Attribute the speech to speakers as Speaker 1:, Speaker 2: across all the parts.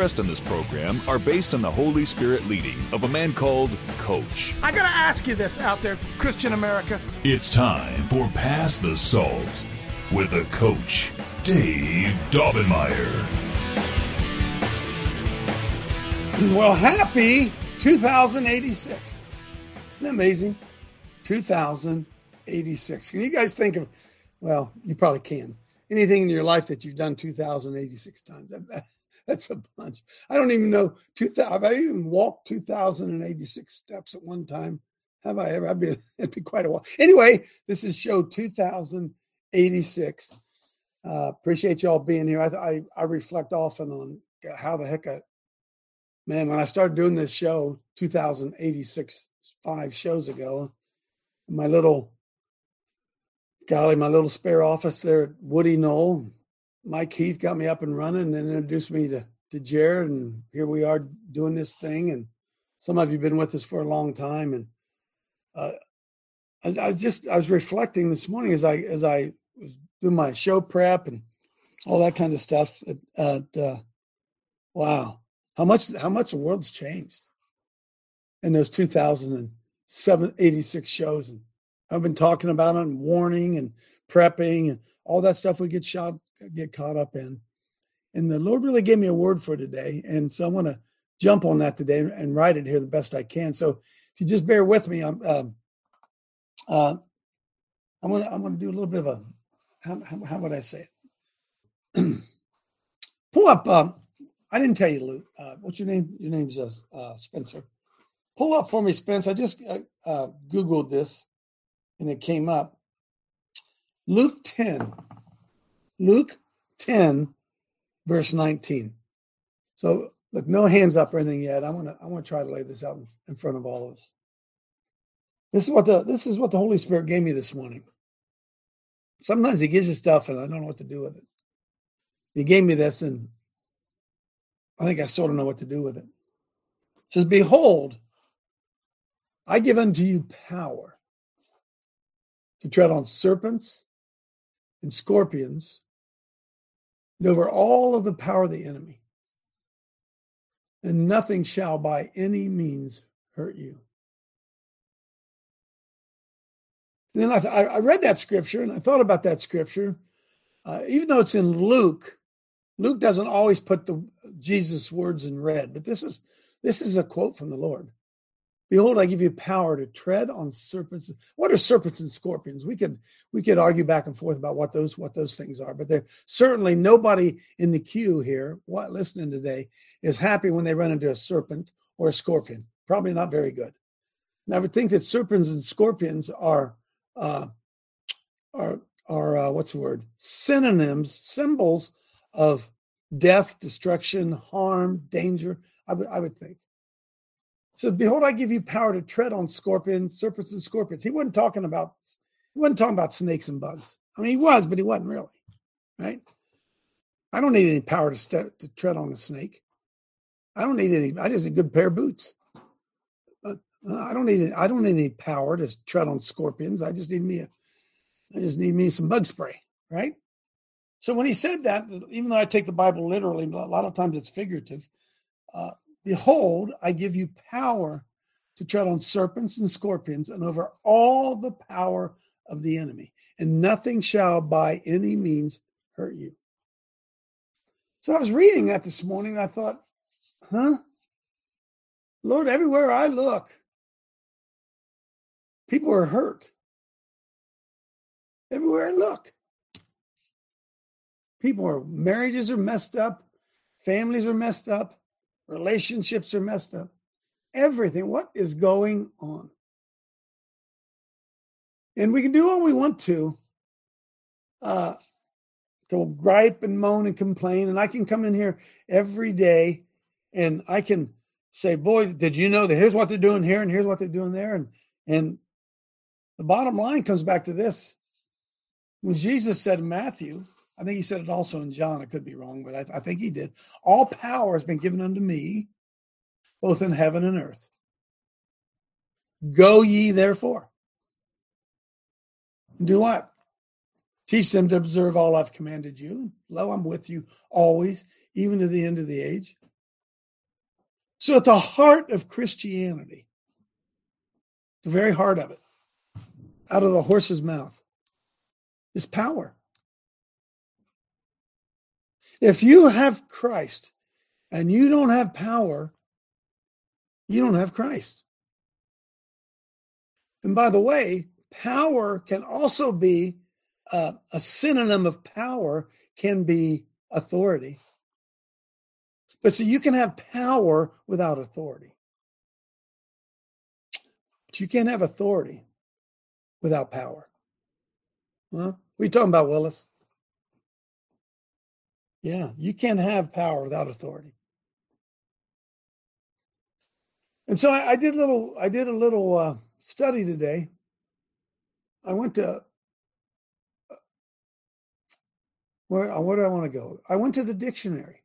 Speaker 1: in this program are based on the Holy Spirit leading of a man called Coach.
Speaker 2: I gotta ask you this out there, Christian America.
Speaker 1: It's time for Pass the Salt with a coach, Dave Daubenmire.
Speaker 3: Well, happy 2086. Isn't that amazing? 2086. Can you guys think of, well, you probably can, anything in your life that you've done 2086 times? That, that- that's a bunch. I don't even know. 2000, have I even walked 2086 steps at one time? Have I ever? I've been, it'd be quite a while. Anyway, this is show 2086. Uh, appreciate y'all being here. I, I, I reflect often on how the heck I, man, when I started doing this show 2086, five shows ago, my little, golly, my little spare office there at Woody Knoll, Mike Heath got me up and running and introduced me to, to Jared. And here we are doing this thing. And some of you have been with us for a long time. And uh, I, I just, I was reflecting this morning as I, as I was doing my show prep and all that kind of stuff. At, uh, wow, how much how much the world's changed in those 2007 86 shows and i've been talking about it and warning and prepping and all that stuff we get shot get caught up in and the lord really gave me a word for today and so i want to jump on that today and write it here the best i can so if you just bear with me i'm um, uh, i'm gonna i'm gonna do a little bit of a how, how, how would i say it pull up um, I didn't tell you, Luke. Uh, what's your name? Your name's uh, uh, Spencer. Pull up for me, Spence. I just uh, uh, Googled this and it came up. Luke 10. Luke 10, verse 19. So, look, no hands up or anything yet. I want to I want to try to lay this out in, front of all of us. This is what the this is what the Holy Spirit gave me this morning. Sometimes He gives you stuff and I don't know what to do with it. He gave me this and I think I sort of know what to do with it. It says, Behold, I give unto you power to tread on serpents and scorpions and over all of the power of the enemy, and nothing shall by any means hurt you. And then I, th- I read that scripture and I thought about that scripture. Uh, even though it's in Luke, Luke doesn't always put the Jesus words in red, but this is this is a quote from the Lord. Behold, I give you power to tread on serpents. What are serpents and scorpions? We could we could argue back and forth about what those what those things are, but there certainly nobody in the queue here, what listening today, is happy when they run into a serpent or a scorpion. Probably not very good. And I would think that serpents and scorpions are uh, are are uh, what's the word? Synonyms, symbols of death, destruction, harm, danger. I would, I would think. So, behold, I give you power to tread on scorpions, serpents, and scorpions. He wasn't talking about he wasn't talking about snakes and bugs. I mean, he was, but he wasn't really, right? I don't need any power to st- to tread on a snake. I don't need any. I just need a good pair of boots. Uh, I don't need. Any, I don't need any power to tread on scorpions. I just need me a. I just need me some bug spray, right? So when he said that, even though I take the Bible literally, a lot of times it's figurative. Uh, Behold, I give you power to tread on serpents and scorpions and over all the power of the enemy, and nothing shall by any means hurt you. So I was reading that this morning and I thought, huh? Lord, everywhere I look, people are hurt. Everywhere I look people are marriages are messed up families are messed up relationships are messed up everything what is going on and we can do all we want to uh to gripe and moan and complain. And I can come in here every day and I can say, boy, did you know that here's what they're doing here and here's what they're doing there? And and the bottom line comes back to this. When Jesus said in Matthew, I think he said it also in John, I could be wrong, but I, I think he did. All power has been given unto me, both in heaven and earth. Go ye therefore. Do what? Teach them to observe all I've commanded you. Lo, I'm with you always, even to the end of the age. So, at the heart of Christianity, the very heart of it, out of the horse's mouth, is power. If you have Christ and you don't have power, you don't have Christ. And by the way, power can also be uh, a synonym of power, can be authority. But so you can have power without authority. But you can't have authority without power. Huh? What are you talking about, Willis? Yeah, you can't have power without authority. And so I, I did a little. I did a little uh, study today. I went to uh, where where do I want to go? I went to the dictionary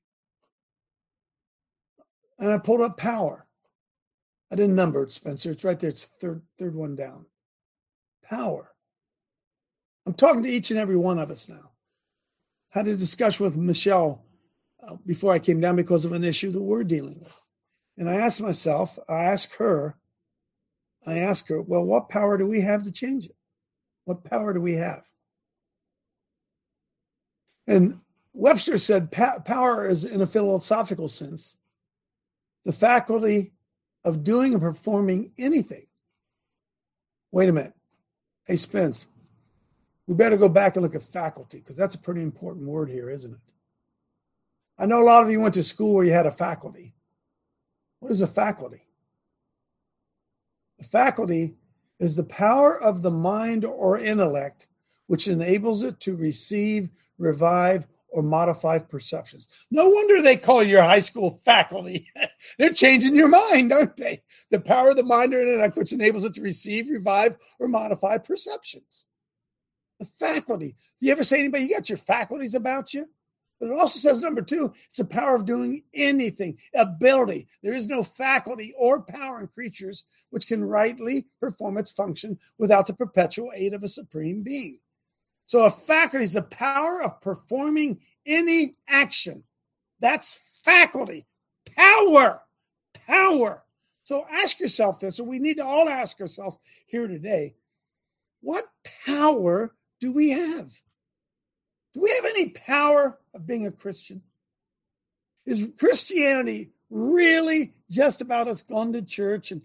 Speaker 3: and I pulled up power. I didn't number it, Spencer. It's right there. It's third third one down. Power. I'm talking to each and every one of us now. Had a discussion with Michelle uh, before I came down because of an issue that we're dealing with. And I asked myself, I asked her, I asked her, well, what power do we have to change it? What power do we have? And Webster said power is, in a philosophical sense, the faculty of doing and performing anything. Wait a minute. Hey, Spence, we better go back and look at faculty because that's a pretty important word here, isn't it? I know a lot of you went to school where you had a faculty. What is a faculty? The faculty is the power of the mind or intellect which enables it to receive, revive, or modify perceptions. No wonder they call your high school faculty. They're changing your mind, aren't they? The power of the mind or intellect which enables it to receive, revive, or modify perceptions. The faculty. You ever say anybody, you got your faculties about you? But it also says, number two, it's the power of doing anything, ability. There is no faculty or power in creatures which can rightly perform its function without the perpetual aid of a supreme being. So a faculty is the power of performing any action. That's faculty, power, power. So ask yourself this, and we need to all ask ourselves here today what power do we have? Do we have any power of being a Christian? Is Christianity really just about us going to church and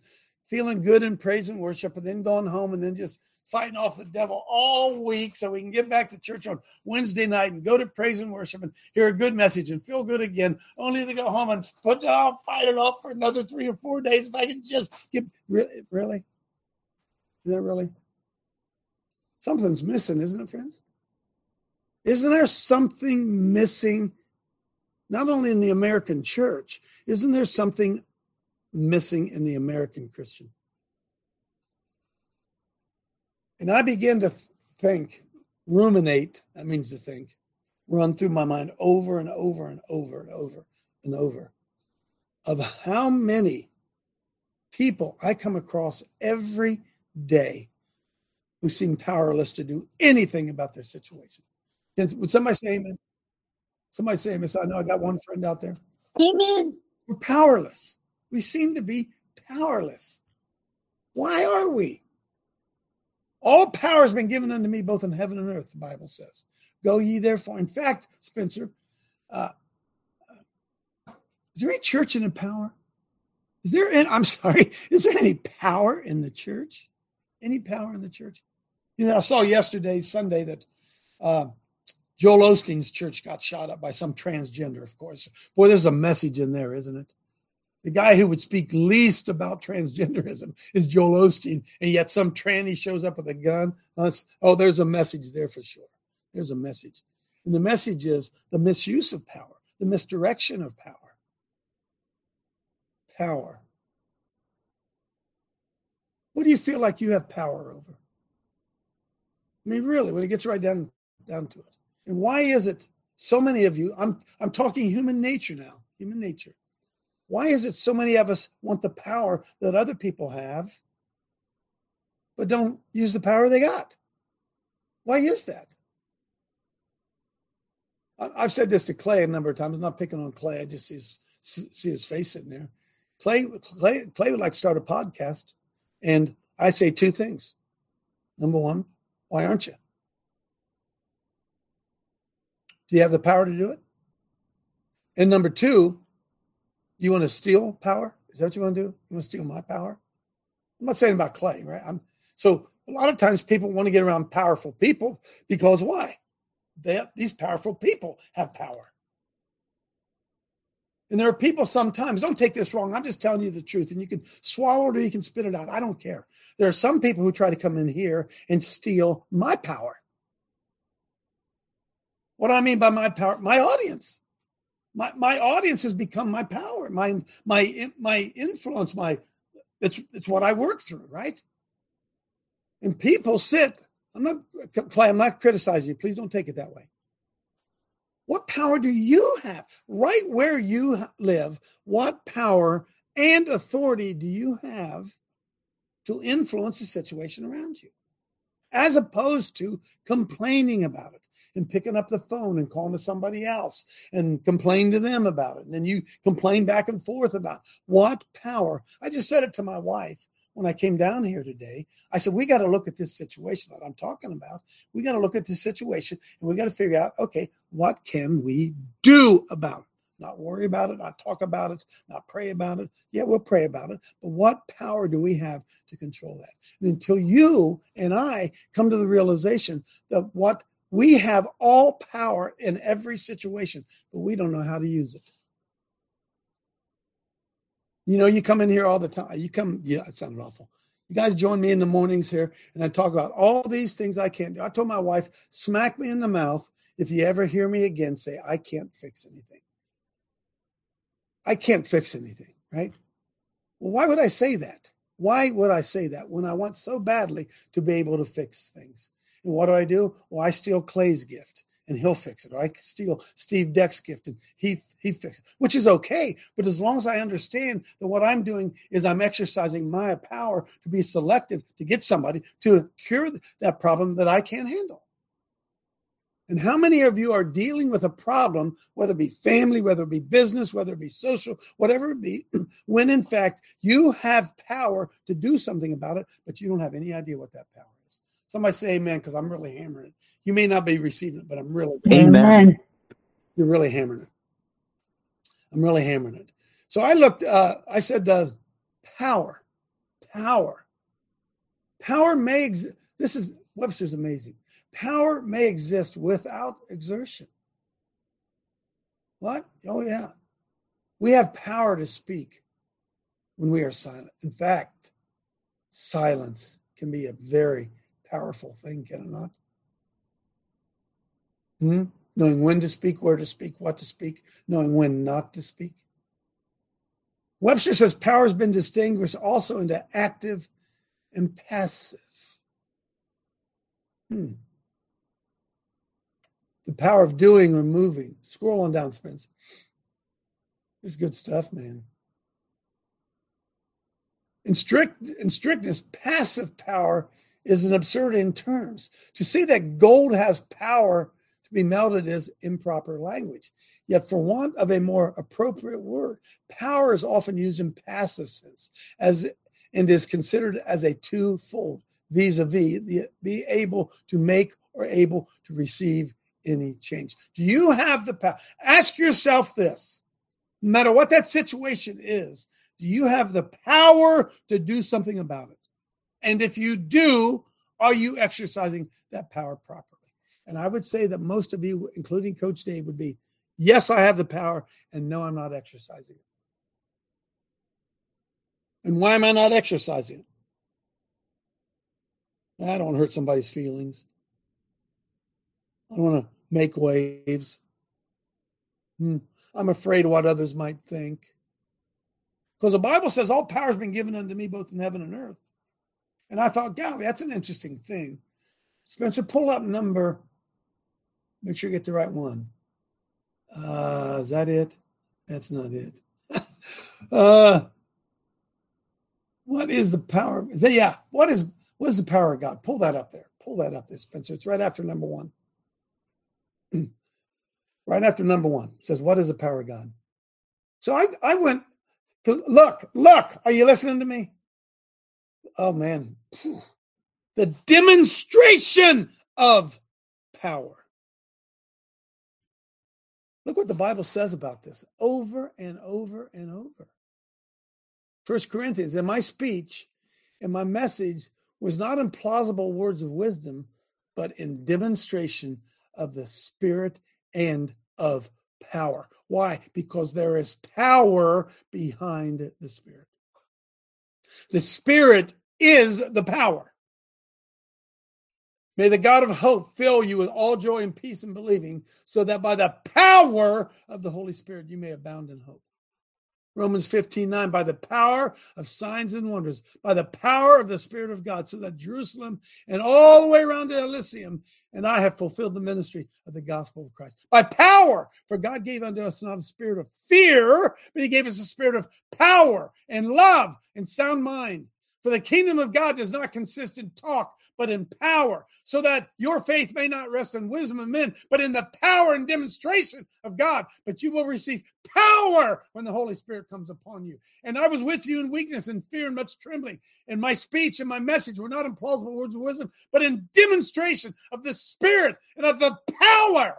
Speaker 3: feeling good in praise and worship and then going home and then just fighting off the devil all week so we can get back to church on Wednesday night and go to praise and worship and hear a good message and feel good again, only to go home and put it fight it off for another three or four days if I can just get really, really? Is that really? Something's missing, isn't it, friends? Isn't there something missing, not only in the American church, isn't there something missing in the American Christian? And I begin to think, ruminate, that means to think, run through my mind over and over and over and over and over of how many people I come across every day who seem powerless to do anything about their situation. Would somebody say amen? Somebody say amen. So I know I got one friend out there.
Speaker 4: Amen.
Speaker 3: We're powerless. We seem to be powerless. Why are we? All power has been given unto me, both in heaven and earth, the Bible says. Go ye therefore. In fact, Spencer, uh, is there any church in the power? Is there any, I'm sorry, is there any power in the church? Any power in the church? You know, I saw yesterday, Sunday, that uh, Joel Osteen's church got shot up by some transgender, of course. Boy, there's a message in there, isn't it? The guy who would speak least about transgenderism is Joel Osteen, and yet some tranny shows up with a gun. Oh, there's a message there for sure. There's a message. And the message is the misuse of power, the misdirection of power. Power. What do you feel like you have power over? I mean, really, when it gets right down down to it. And why is it so many of you? I'm I'm talking human nature now, human nature. Why is it so many of us want the power that other people have, but don't use the power they got? Why is that? I've said this to Clay a number of times. I'm not picking on Clay. I just see his, see his face sitting there. Clay, Clay, Clay would like to start a podcast. And I say two things. Number one, why aren't you? Do you have the power to do it? And number two, do you want to steal power? Is that what you want to do? You want to steal my power? I'm not saying about Clay, right? I'm so a lot of times people want to get around powerful people because why? They, have, these powerful people have power. And there are people sometimes, don't take this wrong. I'm just telling you the truth. And you can swallow it or you can spit it out. I don't care. There are some people who try to come in here and steal my power. What do I mean by my power? My audience. My, my audience has become my power, my my my influence, my it's it's what I work through, right? And people sit. I'm not Clay, I'm not criticizing you. Please don't take it that way. What power do you have? Right where you live, what power and authority do you have to influence the situation around you? As opposed to complaining about it and picking up the phone and calling to somebody else and complain to them about it. And then you complain back and forth about what power. I just said it to my wife when I came down here today. I said, we got to look at this situation that I'm talking about. We got to look at this situation and we got to figure out, okay, what can we do about it? Not worry about it, not talk about it, not pray about it. Yeah, we'll pray about it. But what power do we have to control that? And until you and I come to the realization that what we have all power in every situation, but we don't know how to use it. You know, you come in here all the time. You come, yeah, it sounded awful. You guys join me in the mornings here, and I talk about all these things I can't do. I told my wife, smack me in the mouth if you ever hear me again say, I can't fix anything. I can't fix anything, right? Well, why would I say that? Why would I say that when I want so badly to be able to fix things? And what do I do? Well, I steal Clay's gift and he'll fix it. Or I steal Steve Deck's gift and he he fixes it, which is okay. But as long as I understand that what I'm doing is I'm exercising my power to be selective to get somebody to cure that problem that I can't handle. And how many of you are dealing with a problem, whether it be family, whether it be business, whether it be social, whatever it be, when in fact you have power to do something about it, but you don't have any idea what that power is? Somebody say amen because I'm really hammering. You may not be receiving it, but I'm really
Speaker 5: amen.
Speaker 3: You're really hammering it. I'm really hammering it. So I looked. Uh, I said the uh, power, power, power may. exist. this is Webster's amazing. Power may exist without exertion. What? Oh yeah, we have power to speak when we are silent. In fact, silence can be a very powerful thing, can it not? Hmm? Knowing when to speak, where to speak, what to speak, knowing when not to speak. Webster says power has been distinguished also into active and passive. Hmm. The power of doing or moving. Scroll on down, Spence. This is good stuff, man. In strict in strictness, passive power is an absurdity in terms. To say that gold has power to be melted is improper language. Yet, for want of a more appropriate word, power is often used in passive sense as and is considered as a twofold vis-a-vis the be able to make or able to receive any change. Do you have the power? Ask yourself this. No matter what that situation is, do you have the power to do something about it? And if you do, are you exercising that power properly? And I would say that most of you, including Coach Dave, would be yes, I have the power, and no, I'm not exercising it. And why am I not exercising it? I don't want to hurt somebody's feelings. I don't want to. make waves. Hmm. I'm afraid of what others might think. Because the Bible says all power has been given unto me both in heaven and earth. And I thought, golly, that's an interesting thing. Spencer, pull up number. Make sure you get the right one. Uh, is that it? That's not it. uh, what is the power? Is that, yeah. What is what is the power of God? Pull that up there. Pull that up there, Spencer. It's right after number one. right after number one. It says, What is the power of God? So I, I went, look, look, are you listening to me? Oh man. The demonstration of power. Look what the Bible says about this over and over and over. First Corinthians, and my speech and my message was not in plausible words of wisdom, but in demonstration of the Spirit and of power. Why? Because there is power behind the Spirit. The Spirit is the power. May the God of hope fill you with all joy and peace in believing, so that by the power of the Holy Spirit you may abound in hope. Romans 15 9, by the power of signs and wonders, by the power of the Spirit of God, so that Jerusalem and all the way around to Illyricum and I have fulfilled the ministry of the gospel of Christ. By power, for God gave unto us not a spirit of fear, but he gave us a spirit of power and love and sound mind. For the kingdom of God does not consist in talk, but in power, so that your faith may not rest in wisdom of men, but in the power and demonstration of God. But you will receive power when the Holy Spirit comes upon you. And I was with you in weakness and fear and much trembling. And my speech and my message were not in plausible words of wisdom, but in demonstration of the Spirit and of the power.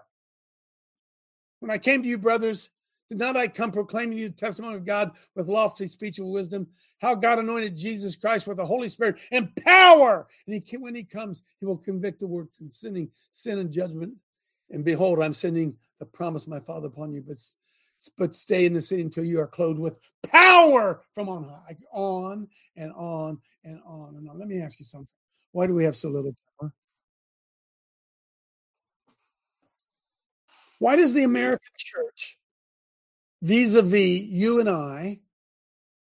Speaker 3: When I came to you, brothers, did not I come proclaiming you the testimony of God with lofty speech of wisdom? How God anointed Jesus Christ with the Holy Spirit and power. And he, when he comes, he will convict the world concerning sin and judgment. And behold, I'm sending the promise of my Father upon you, but but stay in the city until you are clothed with power from on high, on and on and on and on. Let me ask you something. Why do we have so little power? Why does the American church vis a vis you and I,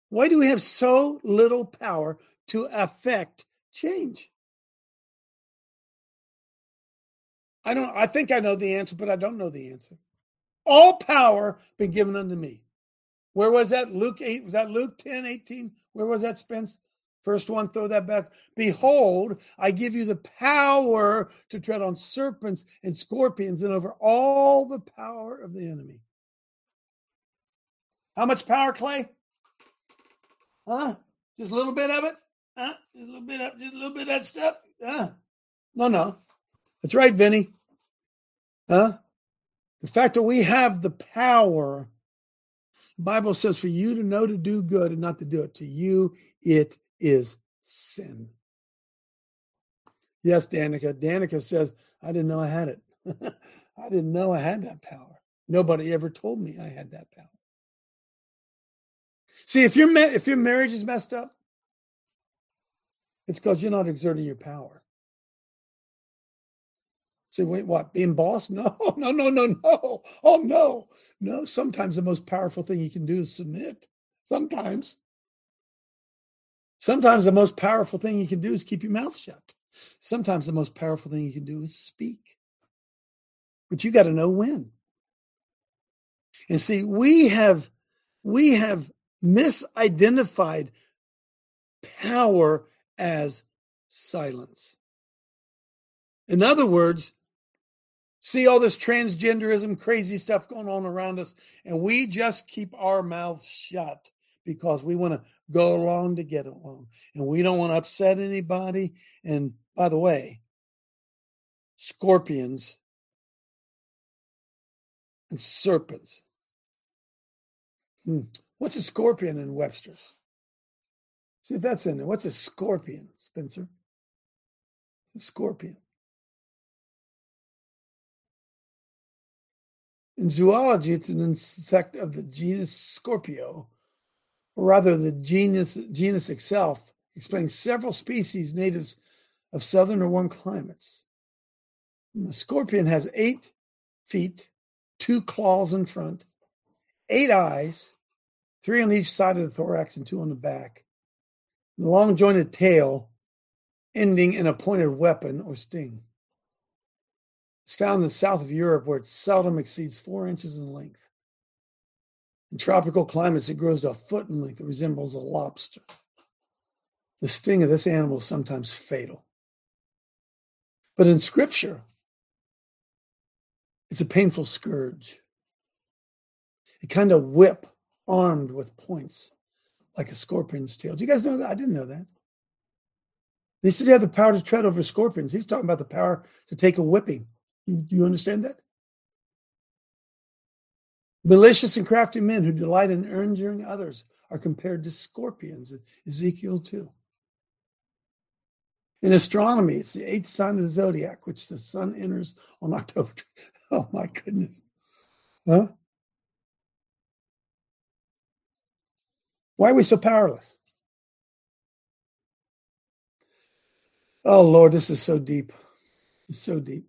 Speaker 3: why do we have so little power to affect change? I don't I think I know the answer, but I don't know the answer. All power been given unto me. Where was that? Luke 8, was that Luke 10, 18? Where was that, Spence? First one, throw that back. Behold, I give you the power to tread on serpents and scorpions and over all the power of the enemy. How much power, Clay? Huh? Just a little bit of it? Huh? Just a little bit of just a little bit of that stuff? Huh? No, no. That's right, Vinny. Huh? The fact that we have the power, the Bible says for you to know to do good and not to do it. To you, it is sin. Yes, Danica. Danica says, I didn't know I had it. I didn't know I had that power. Nobody ever told me I had that power. See, if your if your marriage is messed up, it's because you're not exerting your power. Say, wait, what? Being boss? No, no, no, no, no. Oh no, no. Sometimes the most powerful thing you can do is submit. Sometimes. Sometimes the most powerful thing you can do is keep your mouth shut. Sometimes the most powerful thing you can do is speak. But you got to know when. And see, we have we have misidentified power as silence. In other words, see all this transgenderism, crazy stuff going on around us, and we just keep our mouths shut because we want to go along to get along and we don't want to upset anybody. And by the way, scorpions and serpents. Hmm. What's a scorpion in Webster's? See if that's in there. What's a scorpion, Spencer? A scorpion. In zoology, it's an insect of the genus Scorpio, or rather, the genus, genus itself explains several species natives of southern or warm climates. The scorpion has eight feet, two claws in front, eight eyes, three on each side of the thorax and two on the back, the long jointed tail ending in a pointed weapon or sting. It's found in the south of Europe where it seldom exceeds four inches in length. In tropical climates, it grows to a foot in length. It resembles a lobster. The sting of this animal is sometimes fatal. But in scripture, it's a painful scourge. It kind of whip armed with points like a scorpion's tail. Do you guys know that? I didn't know that. He said he had the power to tread over scorpions. He's talking about the power to take a whipping. Do you understand that? Malicious and crafty men who delight in injuring others are compared to scorpions in Ezekiel 2. In astronomy, it's the eighth sign of the zodiac, which the sun enters on October. Oh my goodness. Huh? Why are we so powerless? Oh Lord, this is so deep. It's so deep.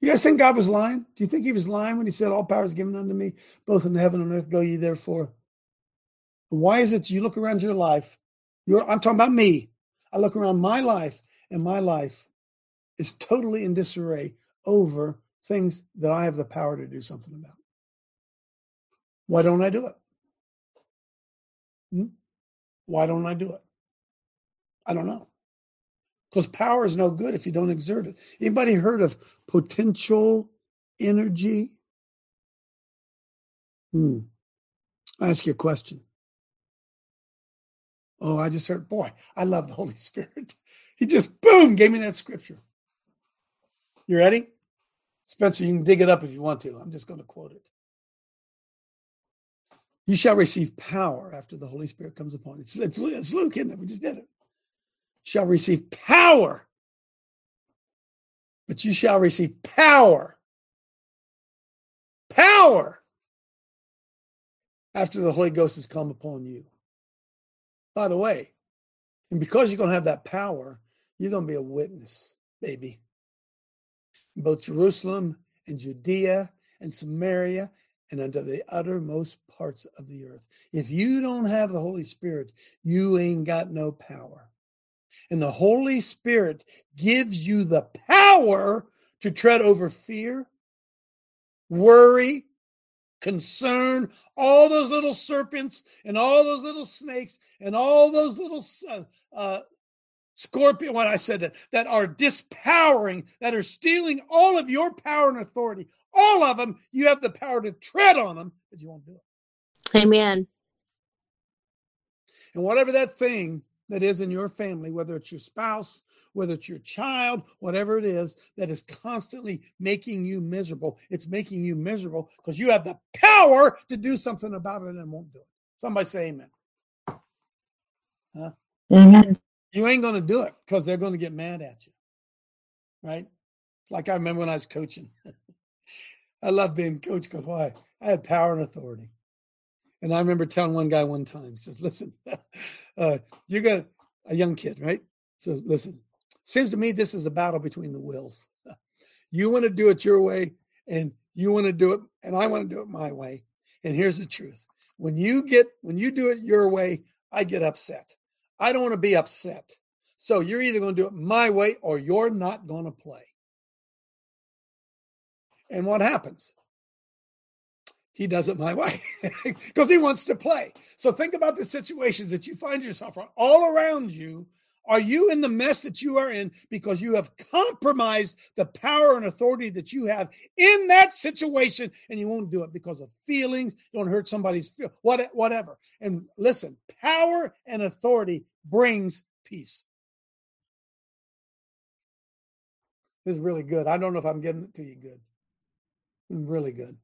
Speaker 3: You guys think God was lying? Do you think he was lying when he said, All power is given unto me, both in heaven and earth? Go ye therefore. Why is it you look around your life? You're, I'm talking about me. I look around my life, and my life is totally in disarray over things that I have the power to do something about. Why don't I do it? Hmm? Why don't I do it? I don't know. Because power is no good if you don't exert it. Anybody heard of potential energy? Hmm. I ask you a question. Oh, I just heard, boy, I love the Holy Spirit. He just, boom, gave me that scripture. You ready? Spencer, you can dig it up if you want to. I'm just going to quote it. You shall receive power after the Holy Spirit comes upon you. It's, it's, it's Luke, isn't it? We just did it. Shall receive power. But you shall receive power. Power after the Holy Ghost has come upon you. By the way, and because you're going to have that power, you're going to be a witness, baby. Both Jerusalem and Judea and Samaria and unto the uttermost parts of the earth. If you don't have the Holy Spirit, you ain't got no power. And the Holy Spirit gives you the power to tread over fear, worry, concern, all those little serpents and all those little snakes and all those little uh, uh, scorpion, what I said that, that are dispowering, that are stealing all of your power and authority. All of them, you have the power to tread on them, but you won't do it.
Speaker 5: Amen.
Speaker 3: And whatever that thing that is in your family, whether it's your spouse, whether it's your child, whatever it is that is constantly making you miserable, it's making you miserable because you have the power to do something about it and won't do it. Somebody say amen. Huh?
Speaker 5: Amen.
Speaker 3: You ain't going to do it because they're going to get mad at you. Right? Like I remember when I was coaching. I love being coach because why? I had power and authority. And I remember telling one guy one time, says, listen, uh, you got a young kid, right? So listen, seems to me this is a battle between the wills. you want to do it your way, and you want to do it, and I want to do it my way. And here's the truth. When you get when you do it your way, I get upset. I don't want to be upset. So you're either going to do it my way or you're not going to play. And what happens? He does it my way because he wants to play. So think about the situations that you find yourself on all around you. Are you in the mess that you are in because you have compromised the power and authority that you have in that situation and you won't do it because of feelings, don't hurt somebody's feel, whatever. And listen, power and authority brings peace. This is really good. I don't know if I'm getting it to you good. Really good.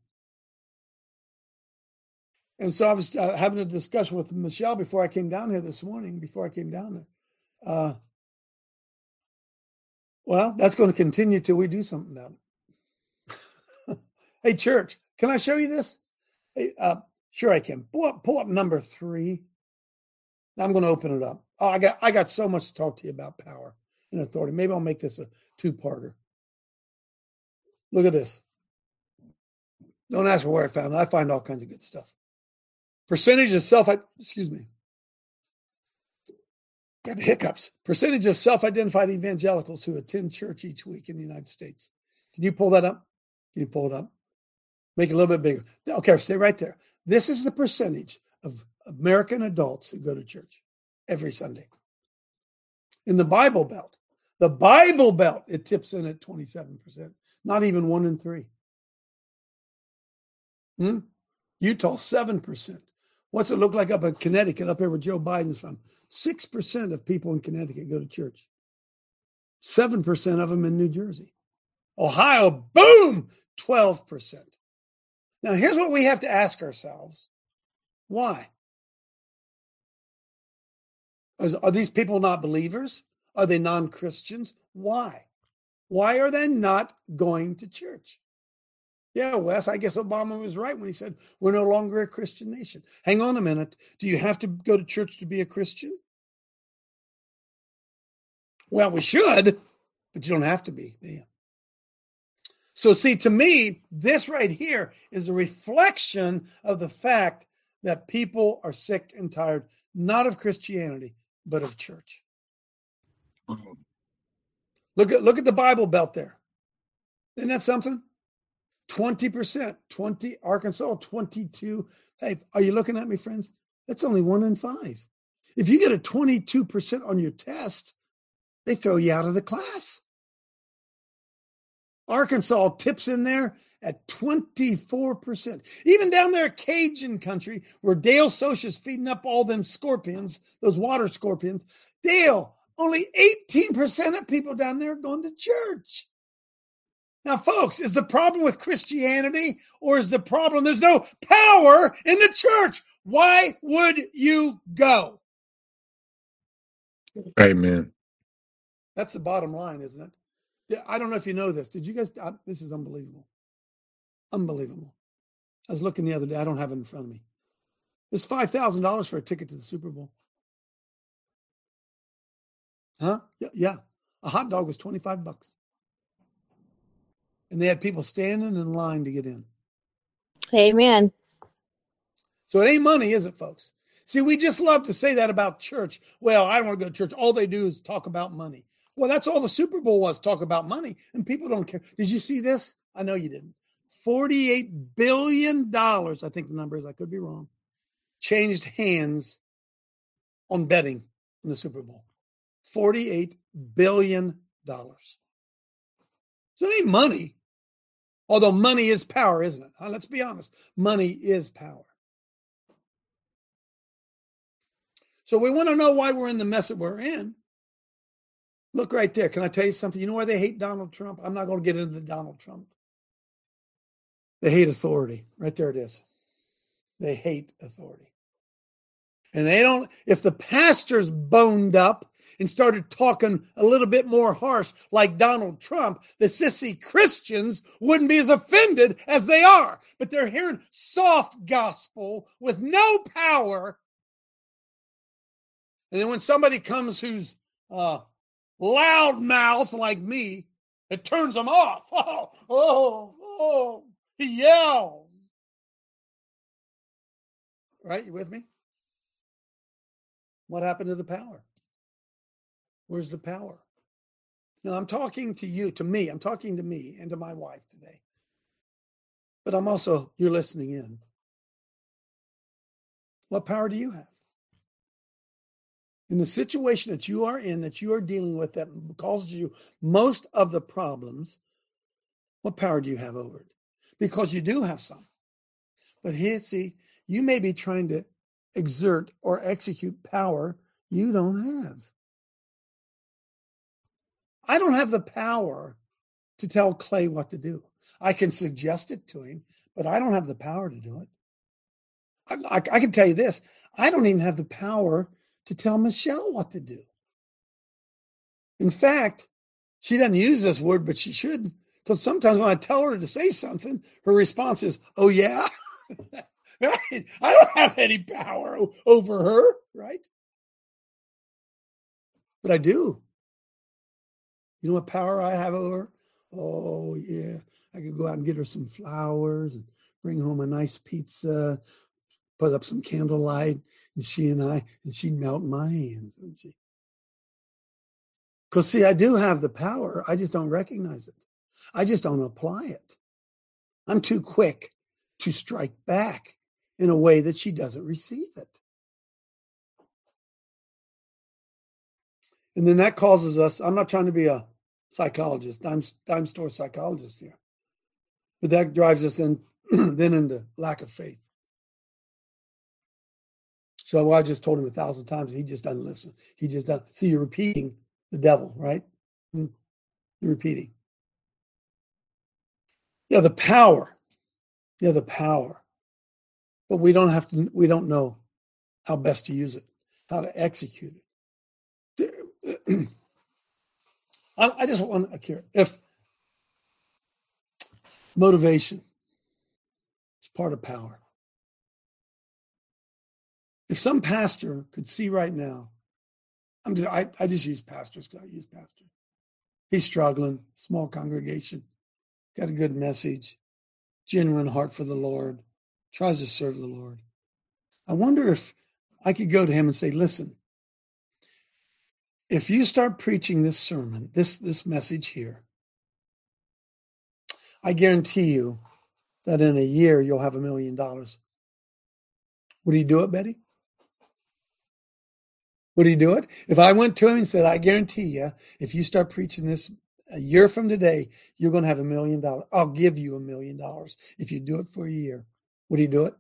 Speaker 3: And so I was uh, having a discussion with Michelle before I came down here this morning, before I came down there. Uh, well, that's going to continue till we do something about it. hey, church, can I show you this? Hey, uh, sure I can. Pull up, pull up number three. I'm going to open it up. Oh, I got I got so much to talk to you about power and authority. Maybe I'll make this a two-parter. Look at this. Don't ask me where I found it. I find all kinds of good stuff. Percentage of self, excuse me, got hiccups. Percentage of self identified evangelicals who attend church each week in the United States. Can you pull that up? Can you pull it up? Make it a little bit bigger. Okay, stay right there. This is the percentage of American adults who go to church every Sunday. In the Bible Belt, the Bible Belt, it tips in at 27%, not even one in three. Hmm? Utah, 7%. What's it look like up in Connecticut, up here where Joe Biden's from? 6% of people in Connecticut go to church, 7% of them in New Jersey. Ohio, boom, 12%. Now, here's what we have to ask ourselves why? Are these people not believers? Are they non Christians? Why? Why are they not going to church? Yeah, Wes, I guess Obama was right when he said we're no longer a Christian nation. Hang on a minute. Do you have to go to church to be a Christian? Well, we should, but you don't have to be, do? So, see, to me, this right here is a reflection of the fact that people are sick and tired, not of Christianity, but of church. Look at look at the Bible Belt there. Isn't that something? 20%, 20, Arkansas, 22. Hey, are you looking at me, friends? That's only one in five. If you get a 22% on your test, they throw you out of the class. Arkansas tips in there at 24%. Even down there, Cajun country, where Dale Socha's feeding up all them scorpions, those water scorpions. Dale, only 18% of people down there are going to church. Now, folks, is the problem with Christianity or is the problem there's no power in the church? Why would you go?
Speaker 5: Amen.
Speaker 3: That's the bottom line, isn't it? I don't know if you know this. Did you guys? Uh, this is unbelievable. Unbelievable. I was looking the other day. I don't have it in front of me. It's five thousand dollars for a ticket to the Super Bowl. Huh? Yeah, yeah. A hot dog was twenty five bucks, and they had people standing in line to get in.
Speaker 6: Amen.
Speaker 3: So it ain't money, is it, folks? See, we just love to say that about church. Well, I don't want to go to church. All they do is talk about money. Well, that's all the Super Bowl was talk about money, and people don't care. Did you see this? I know you didn't. $48 billion, I think the number is, I could be wrong, changed hands on betting in the Super Bowl. $48 billion. So it ain't money. Although money is power, isn't it? Uh, let's be honest. Money is power. So we want to know why we're in the mess that we're in. Look right there. Can I tell you something? You know why they hate Donald Trump? I'm not going to get into the Donald Trump. They hate authority. Right there it is. They hate authority. And they don't, if the pastors boned up and started talking a little bit more harsh like Donald Trump, the sissy Christians wouldn't be as offended as they are. But they're hearing soft gospel with no power. And then when somebody comes who's uh, loud mouth like me, it turns them off. Oh, oh, oh. He yells. Right? You with me? What happened to the power? Where's the power? Now, I'm talking to you, to me. I'm talking to me and to my wife today. But I'm also, you're listening in. What power do you have? In the situation that you are in, that you are dealing with, that causes you most of the problems, what power do you have over it? Because you do have some. But here, see, you may be trying to exert or execute power you don't have. I don't have the power to tell Clay what to do. I can suggest it to him, but I don't have the power to do it. I, I, I can tell you this I don't even have the power to tell Michelle what to do. In fact, she doesn't use this word, but she should, because sometimes when I tell her to say something, her response is, Oh, yeah. right? I don't have any power over her, right? But I do. You know what power I have over her? Oh, yeah. I could go out and get her some flowers and bring home a nice pizza, put up some candlelight, and she and I, and she'd melt my hands, wouldn't she? Because, see, I do have the power. I just don't recognize it. I just don't apply it. I'm too quick to strike back in a way that she doesn't receive it. And then that causes us, I'm not trying to be a psychologist, dime, dime store psychologist here, but that drives us then, then into lack of faith. So I just told him a thousand times, he just doesn't listen. He just doesn't. See, you're repeating the devil, right? Hmm. You're repeating. Yeah, the power. Yeah, the power. But we don't have to, we don't know how best to use it, how to execute it. I just want to cure. If motivation is part of power, if some pastor could see right now, I'm just, I, I just use pastors because I use pastors. He's struggling, small congregation, got a good message, genuine heart for the Lord, tries to serve the Lord. I wonder if I could go to him and say, listen, if you start preaching this sermon, this, this message here, I guarantee you that in a year you'll have a million dollars. Would he do it, Betty? Would he do it? If I went to him and said, I guarantee you, if you start preaching this a year from today, you're going to have a million dollars. I'll give you a million dollars if you do it for a year. Would he do it?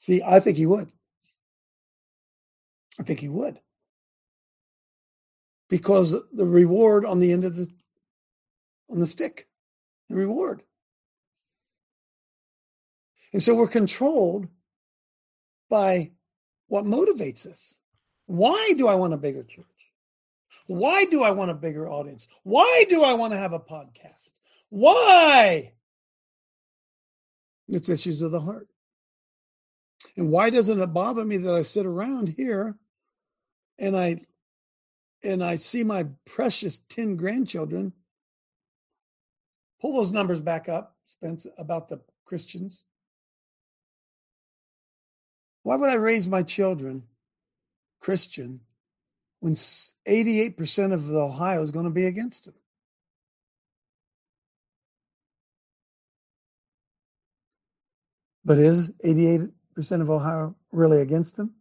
Speaker 3: See, I think he would. I think he would. Because the reward on the end of the on the stick, the reward. And so we're controlled by what motivates us. Why do I want a bigger church? Why do I want a bigger audience? Why do I want to have a podcast? Why? It's issues of the heart. And why doesn't it bother me that I sit around here and I and I see my precious 10 grandchildren pull those numbers back up, Spence, about the Christians. Why would I raise my children Christian when 88% of Ohio is going to be against them? But is 88% of Ohio really against them?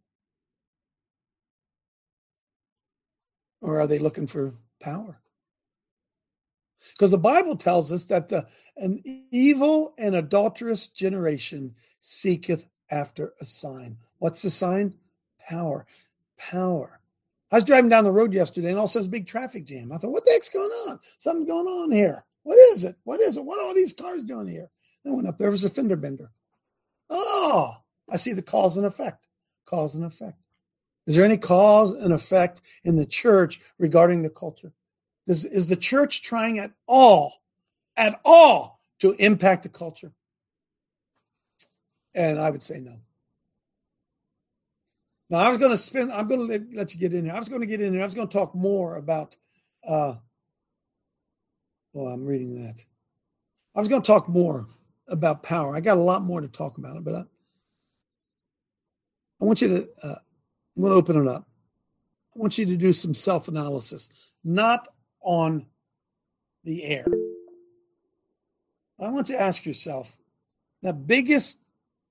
Speaker 3: Or are they looking for power? Because the Bible tells us that the an evil and adulterous generation seeketh after a sign. What's the sign? Power. Power. I was driving down the road yesterday and all of a sudden a big traffic jam. I thought, what the heck's going on? Something's going on here. What is it? What is it? What are all these cars doing here? I went up there, was a fender bender. Oh, I see the cause and effect. Cause and effect. Is there any cause and effect in the church regarding the culture? Is, is the church trying at all, at all, to impact the culture? And I would say no. Now, I was going to spend, I'm going to let, you get in here. I was going to get in here. I was going to talk more about, uh, oh, I'm reading that. I was going to talk more about power. I got a lot more to talk about it, but I, I want you to, uh, I'm going to open it up. I want you to do some self analysis, not on the air. I want to ask yourself the biggest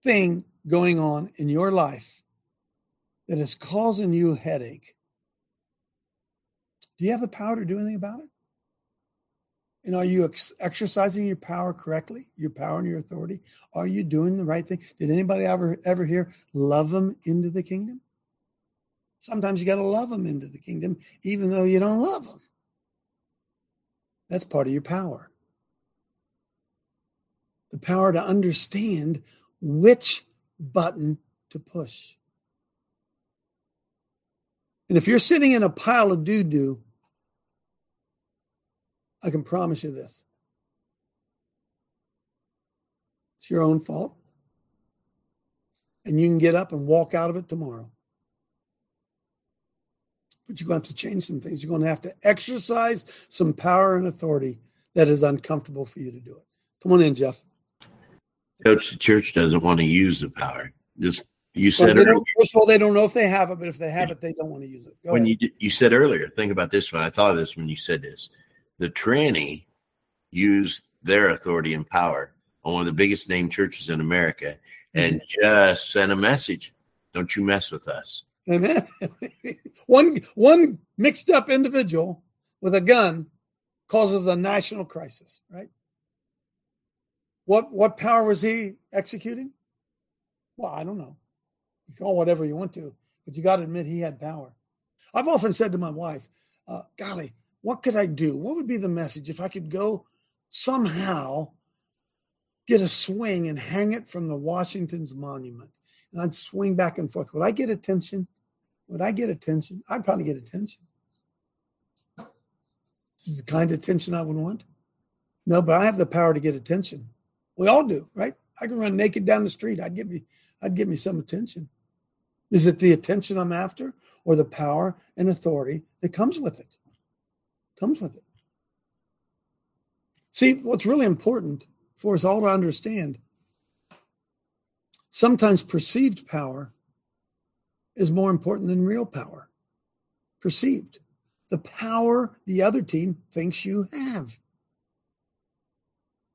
Speaker 3: thing going on in your life that is causing you a headache. Do you have the power to do anything about it? And are you ex- exercising your power correctly? Your power and your authority? Are you doing the right thing? Did anybody ever ever hear love them into the kingdom? Sometimes you got to love them into the kingdom, even though you don't love them. That's part of your power. The power to understand which button to push. And if you're sitting in a pile of doo doo, I can promise you this it's your own fault. And you can get up and walk out of it tomorrow. But you're going to have to change some things. You're going to have to exercise some power and authority that is uncomfortable for you to do it. Come on in, Jeff.
Speaker 5: Coach, the church doesn't want to use the power. Just you said
Speaker 3: they
Speaker 5: earlier,
Speaker 3: first of all, they don't know if they have it, but if they have it, they don't want to use it. Go
Speaker 5: when
Speaker 3: ahead.
Speaker 5: you you said earlier, think about this one. I thought of this when you said this. The tranny used their authority and power on one of the biggest named churches in America and just sent a message. Don't you mess with us.
Speaker 3: Amen. one one mixed up individual with a gun causes a national crisis, right? What what power was he executing? Well, I don't know. You call whatever you want to, but you got to admit he had power. I've often said to my wife, uh, "Golly, what could I do? What would be the message if I could go somehow get a swing and hang it from the Washington's monument, and I'd swing back and forth? Would I get attention? Would I get attention? I'd probably get attention. The kind of attention I would want. No, but I have the power to get attention. We all do, right? I can run naked down the street. I'd get me, I'd get me some attention. Is it the attention I'm after, or the power and authority that comes with it? Comes with it. See, what's really important for us all to understand sometimes perceived power is more important than real power. Perceived. The power the other team thinks you have.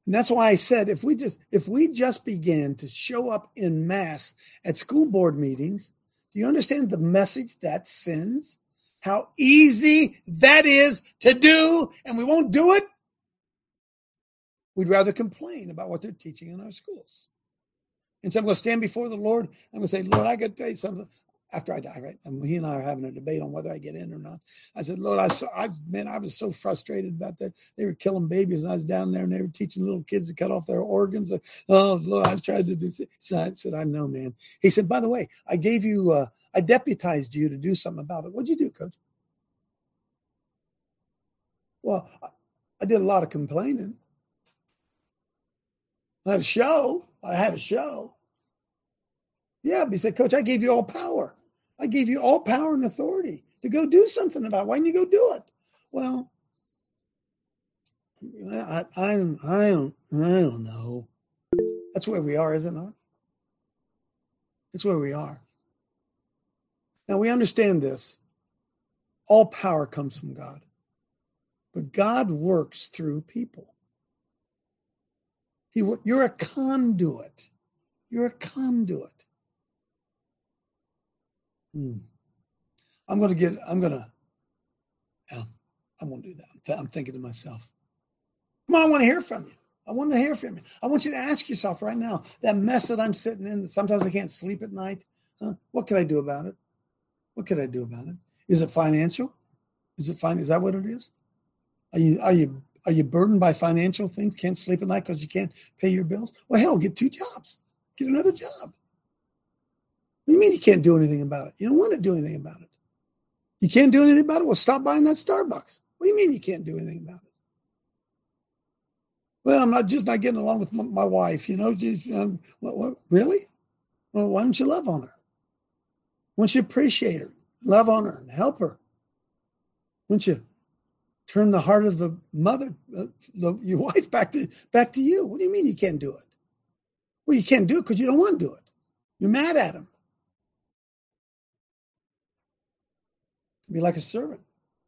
Speaker 3: And that's why I said if we just if we just began to show up in mass at school board meetings, do you understand the message that sends? How easy that is to do, and we won't do it? We'd rather complain about what they're teaching in our schools. And so I'm going to stand before the Lord. I'm going to say, Lord, I got to tell you something. After I die, right? And he and I are having a debate on whether I get in or not. I said, Lord, I, saw, I man, I was so frustrated about that. They were killing babies, and I was down there, and they were teaching little kids to cut off their organs. Oh, Lord, I was trying to do. So I said, I know, man. He said, by the way, I gave you, uh, I deputized you to do something about it. What'd you do, Coach? Well, I, did a lot of complaining. I had a show. I had a show. Yeah, but he said, Coach, I gave you all power. I gave you all power and authority to go do something about it. Why didn't you go do it? Well, I, I, I don't, I don't, I don't know. That's where we are, is it not? That's where we are. Now we understand this. All power comes from God, but God works through people. He, you're a conduit. You're a conduit. Hmm. I'm going to get, I'm going to, yeah, I won't do that. I'm, th- I'm thinking to myself, come on, I want to hear from you. I want to hear from you. I want you to ask yourself right now that mess that I'm sitting in, that sometimes I can't sleep at night. Huh? What can I do about it? What can I do about it? Is it financial? Is it fine? Is that what it is? Are you, are you, are you burdened by financial things? Can't sleep at night because you can't pay your bills? Well, hell, get two jobs. Get another job. What do you mean you can't do anything about it? You don't want to do anything about it. You can't do anything about it? Well, stop buying that Starbucks. What do you mean you can't do anything about it? Well, I'm not just not getting along with my, wife. You know, just, um, what, what, really? Well, why don't you love on her? Why don't you appreciate her, love on her, and help her? Why don't you turn the heart of the mother, uh, the, your wife, back to back to you? What do you mean you can't do it? Well, you can't do it because you don't want to do it. You're mad at him. Be like a servant.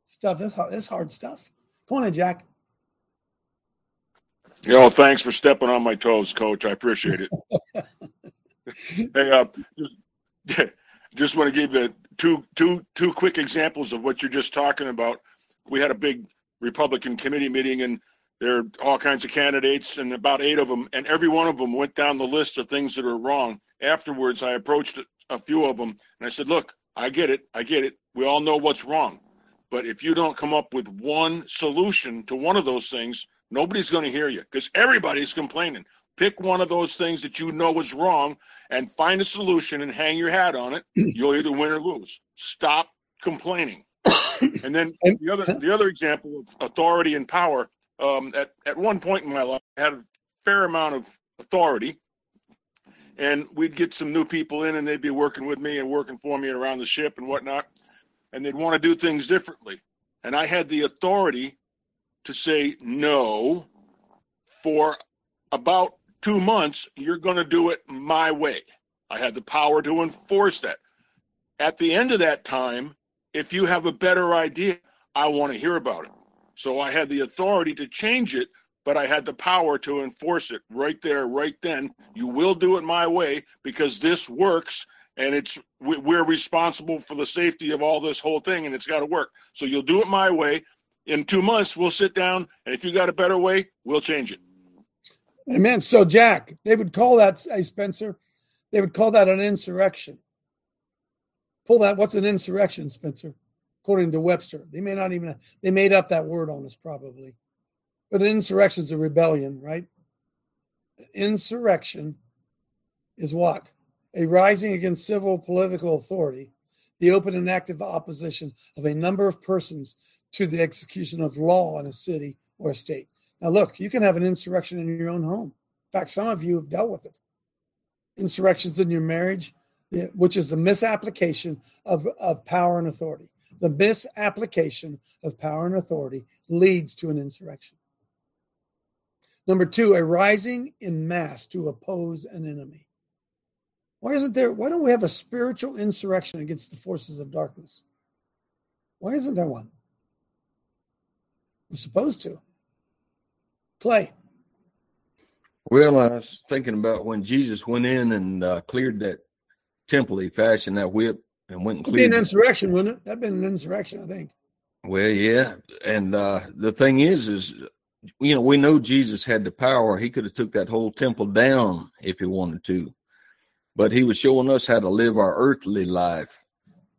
Speaker 3: Stuff That's hard. It's hard stuff. Come on in, Jack.
Speaker 7: You know, thanks for stepping on my toes, Coach. I appreciate it. hey, uh, just just want to give you two two two quick examples of what you're just talking about. We had a big Republican committee meeting, and there are all kinds of candidates, and about eight of them, and every one of them went down the list of things that are wrong. Afterwards, I approached a few of them, and I said, "Look, I get it. I get it. We all know what's wrong, but if you don't come up with one solution to one of those things." Nobody's going to hear you because everybody's complaining. Pick one of those things that you know is wrong and find a solution and hang your hat on it. You'll either win or lose. Stop complaining. and then the other the other example of authority and power. Um, at at one point in my life, I had a fair amount of authority, and we'd get some new people in, and they'd be working with me and working for me around the ship and whatnot, and they'd want to do things differently, and I had the authority to say no for about two months, you're going to do it my way. I had the power to enforce that. At the end of that time, if you have a better idea, I want to hear about it. So I had the authority to change it, but I had the power to enforce it right there, right then. You will do it my way because this works and it's we're responsible for the safety of all this whole thing and it's got to work. So you'll do it my way. In two months, we'll sit down and if you got a better way, we'll change it.
Speaker 3: Amen. So, Jack, they would call that, hey, Spencer, they would call that an insurrection. Pull that. What's an insurrection, Spencer? According to Webster, they may not even they made up that word on us probably, but an insurrection is a rebellion, right? Insurrection is what a rising against civil political authority, the open and active opposition of a number of persons to the execution of law in a city or a state. Now, look, you can have an insurrection in your own home. In fact, some of you have dealt with it. Insurrections in your marriage, which is the misapplication of, of power and authority. The misapplication of power and authority leads to an insurrection. Number two, a rising in mass to oppose an enemy. Why isn't there? Why don't we have a spiritual insurrection against the forces of darkness? Why isn't there one? We're supposed to. Clay.
Speaker 8: Well, I was thinking about when Jesus went in and uh, cleared that temple, he fashioned that whip and went and cleared.
Speaker 3: It'd be an insurrection, wouldn't it? That'd been an insurrection, I think.
Speaker 8: Well, yeah, and uh, the thing is, is you know we know Jesus had the power. He could have took that whole temple down if he wanted to, but he was showing us how to live our earthly life.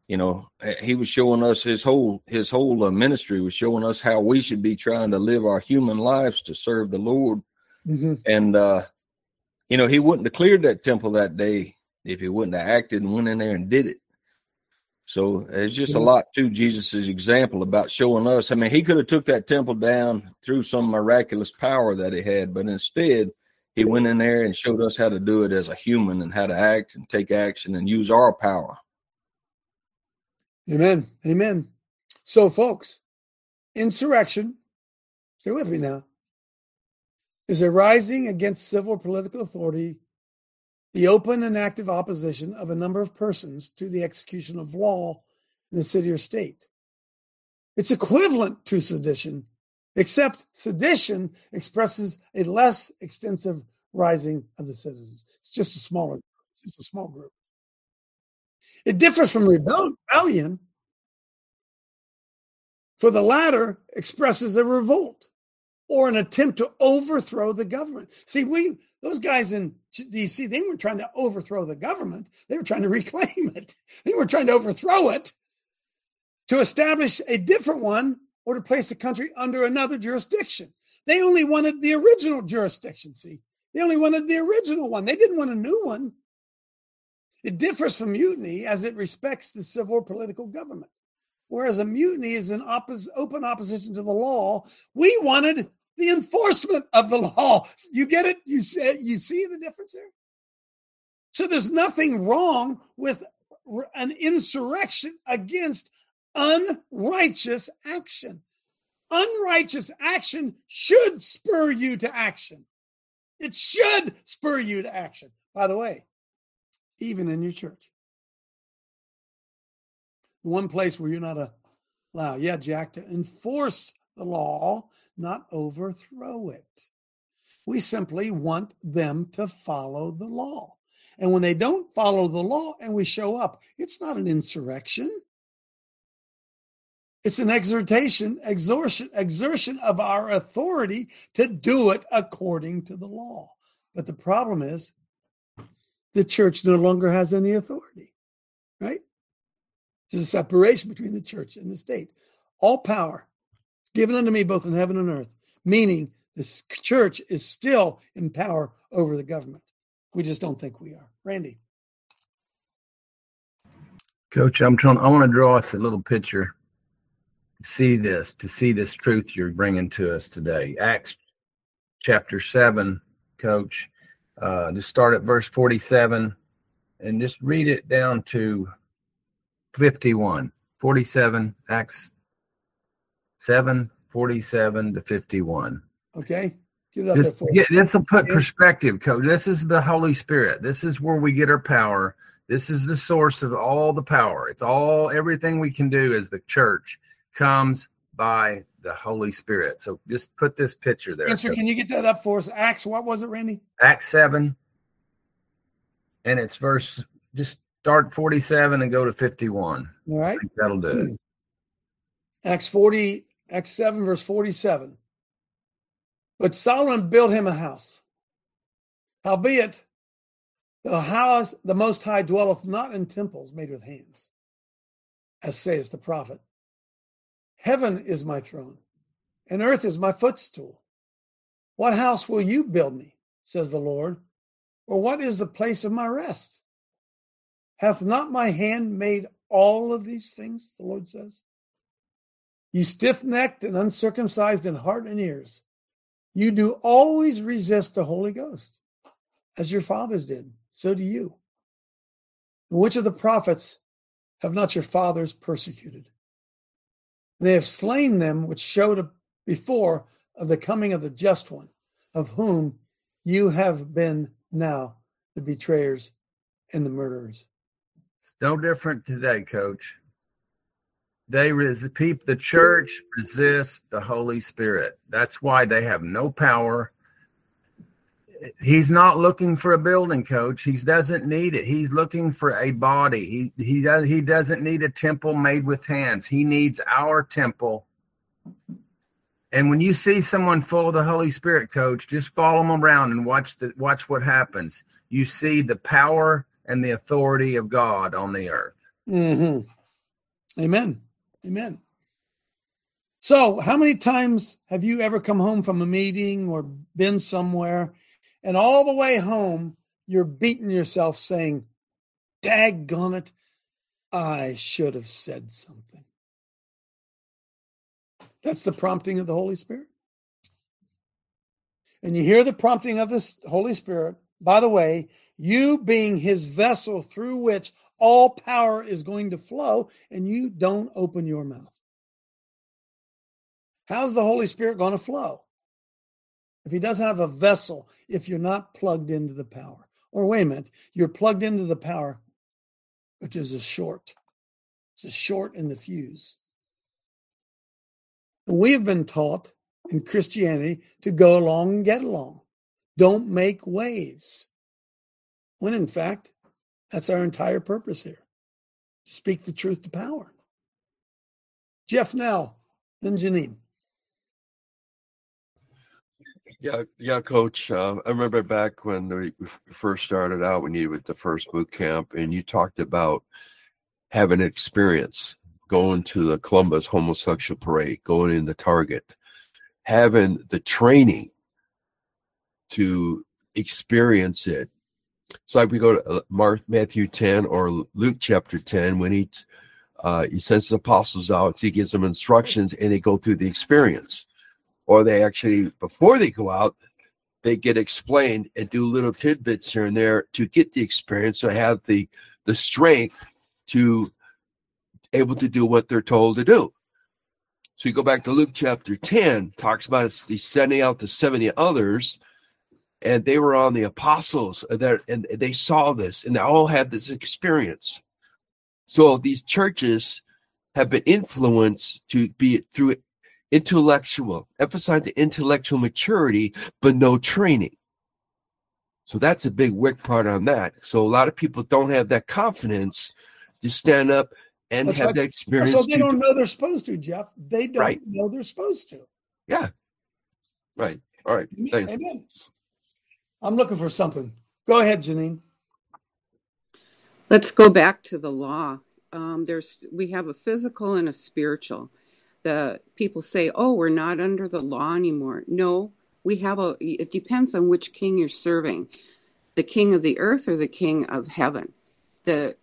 Speaker 8: You know, he was showing us his whole his whole uh, ministry was showing us how we should be trying to live our human lives to serve the Lord. Mm-hmm. And uh, you know, he wouldn't have cleared that temple that day if he wouldn't have acted and went in there and did it. So there's just a lot to Jesus's example about showing us. I mean, he could have took that temple down through some miraculous power that he had, but instead he went in there and showed us how to do it as a human and how to act and take action and use our power.
Speaker 3: Amen. Amen. So, folks, insurrection, stay with me now, is a rising against civil political authority the open and active opposition of a number of persons to the execution of law in a city or state. It's equivalent to sedition, except sedition expresses a less extensive rising of the citizens. It's just a smaller, just a small group. It differs from rebellion, for the latter expresses a revolt or an attempt to overthrow the government. See, we those guys in DC, they weren't trying to overthrow the government. They were trying to reclaim it. They were trying to overthrow it to establish a different one or to place the country under another jurisdiction. They only wanted the original jurisdiction, see? They only wanted the original one. They didn't want a new one. It differs from mutiny as it respects the civil or political government. Whereas a mutiny is an open opposition to the law, we wanted the enforcement of the law. You get it? You see, you see the difference here? So there's nothing wrong with an insurrection against unrighteous action. Unrighteous action should spur you to action. It should spur you to action. By the way, even in your church. One place where you're not allowed, yeah, Jack, to enforce the law not overthrow it. We simply want them to follow the law. And when they don't follow the law and we show up, it's not an insurrection. It's an exhortation, exertion, exertion of our authority to do it according to the law. But the problem is the church no longer has any authority, right? There's a separation between the church and the state. All power is given unto me both in heaven and earth, meaning the church is still in power over the government. We just don't think we are. Randy.
Speaker 9: Coach, I'm trying, I want to draw us a little picture see this, to see this truth you're bringing to us today. Acts chapter 7, Coach. Uh, just start at verse 47 and just read it down to 51. 47, Acts 7 47 to 51.
Speaker 3: Okay.
Speaker 9: This, yeah, this will put perspective, coach. This is the Holy Spirit. This is where we get our power. This is the source of all the power. It's all everything we can do as the church comes by the Holy Spirit. So just put this picture there.
Speaker 3: Spencer, can you get that up for us? Acts, what was it, Randy?
Speaker 9: Acts 7, and it's verse, just start 47 and go to 51.
Speaker 3: All right.
Speaker 9: That'll do it. Hmm.
Speaker 3: Acts 40, Acts 7, verse 47. But Solomon built him a house. Howbeit, the house, the Most High dwelleth not in temples made with hands, as says the prophet. Heaven is my throne, and earth is my footstool. What house will you build me, says the Lord? Or what is the place of my rest? Hath not my hand made all of these things, the Lord says? You stiff necked and uncircumcised in heart and ears, you do always resist the Holy Ghost, as your fathers did. So do you. Which of the prophets have not your fathers persecuted? They have slain them which showed before of the coming of the just one, of whom you have been now the betrayers and the murderers.
Speaker 9: It's no different today, coach. They res- the church resists the Holy Spirit. That's why they have no power. He's not looking for a building, coach. He doesn't need it. He's looking for a body. He he does he doesn't need a temple made with hands. He needs our temple. And when you see someone full of the Holy Spirit, coach, just follow them around and watch the watch what happens. You see the power and the authority of God on the earth.
Speaker 3: Mm-hmm. Amen. Amen. So, how many times have you ever come home from a meeting or been somewhere, and all the way home you're beating yourself saying, "Daggone it, I should have said something." That's the prompting of the Holy Spirit. And you hear the prompting of this Holy Spirit. By the way, you being his vessel through which all power is going to flow, and you don't open your mouth. How's the Holy Spirit going to flow? If he doesn't have a vessel, if you're not plugged into the power. Or wait a minute, you're plugged into the power, which is a short. It's a short in the fuse. And we have been taught in Christianity to go along and get along. Don't make waves. When in fact, that's our entire purpose here to speak the truth to power. Jeff Nell, then Janine.
Speaker 10: Yeah, yeah, Coach. Uh, I remember back when we first started out, when you with the first boot camp, and you talked about having experience going to the Columbus homosexual parade, going in the Target, having the training to experience it. It's like we go to Mark, Matthew 10 or Luke chapter 10, when he uh, he sends the apostles out, he gives them instructions and they go through the experience. Or they actually, before they go out, they get explained and do little tidbits here and there to get the experience, to have the the strength to able to do what they're told to do. So you go back to Luke chapter 10, talks about it's the sending out the 70 others, and they were on the apostles there, and they saw this, and they all had this experience. So these churches have been influenced to be through intellectual, emphasize the intellectual maturity, but no training. So that's a big wick part on that. So a lot of people don't have that confidence to stand up and
Speaker 3: That's
Speaker 10: have
Speaker 3: right.
Speaker 10: that experience.
Speaker 3: So they
Speaker 10: to-
Speaker 3: don't know they're supposed to, Jeff. They don't
Speaker 10: Right.
Speaker 3: know they're supposed to.
Speaker 10: Yeah. Right. All right. Thanks.
Speaker 3: Amen. I'm looking for something. Go ahead, Janine.
Speaker 11: Let's go back to the law. Um, there's we have a physical and a spiritual. The people say, "Oh, we're not under the law anymore." No, we have a. It depends on which king you're serving, the king of the earth or the king of heaven. The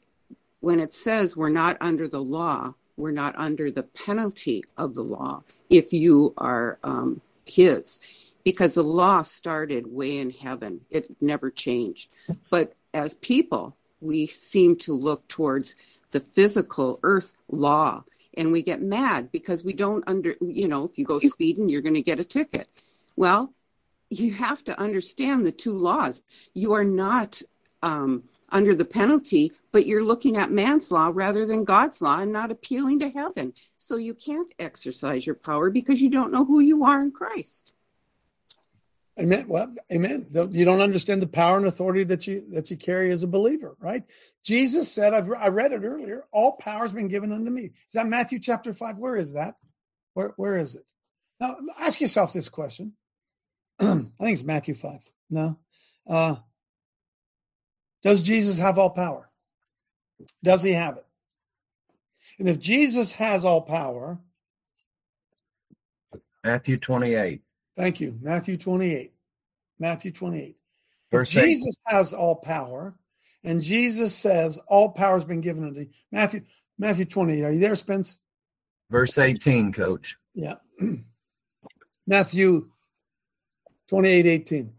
Speaker 11: when it says we're not under the law, we're not under the penalty of the law if you are um, his, because the law started way in heaven. It never changed. But as people, we seem to look towards the physical earth law and we get mad because we don't under you know if you go speeding you're going to get a ticket well you have to understand the two laws. You are not um, under the penalty, but you're looking at man's law rather than God's law and not appealing to heaven. So you can't exercise your power because you don't know who you are in Christ.
Speaker 3: Amen. Well, amen. You don't understand the power and authority that you that you carry as a believer, right? Jesus said, I've, I read it earlier. All power has been given unto me. Is that Matthew chapter five? Where is that? Where Where is it? Now, ask yourself this question. I think it's Matthew five. No. Uh, does Jesus have all power? Does he have it? And if Jesus has all power,
Speaker 9: Matthew twenty-eight.
Speaker 3: Thank you. Matthew 28. Matthew 28. Verse Jesus 8. has all power, and Jesus says all power has been given unto you. Matthew, Matthew 28. Are you there, Spence?
Speaker 9: Verse 18, coach.
Speaker 3: Yeah. Matthew 28, 18.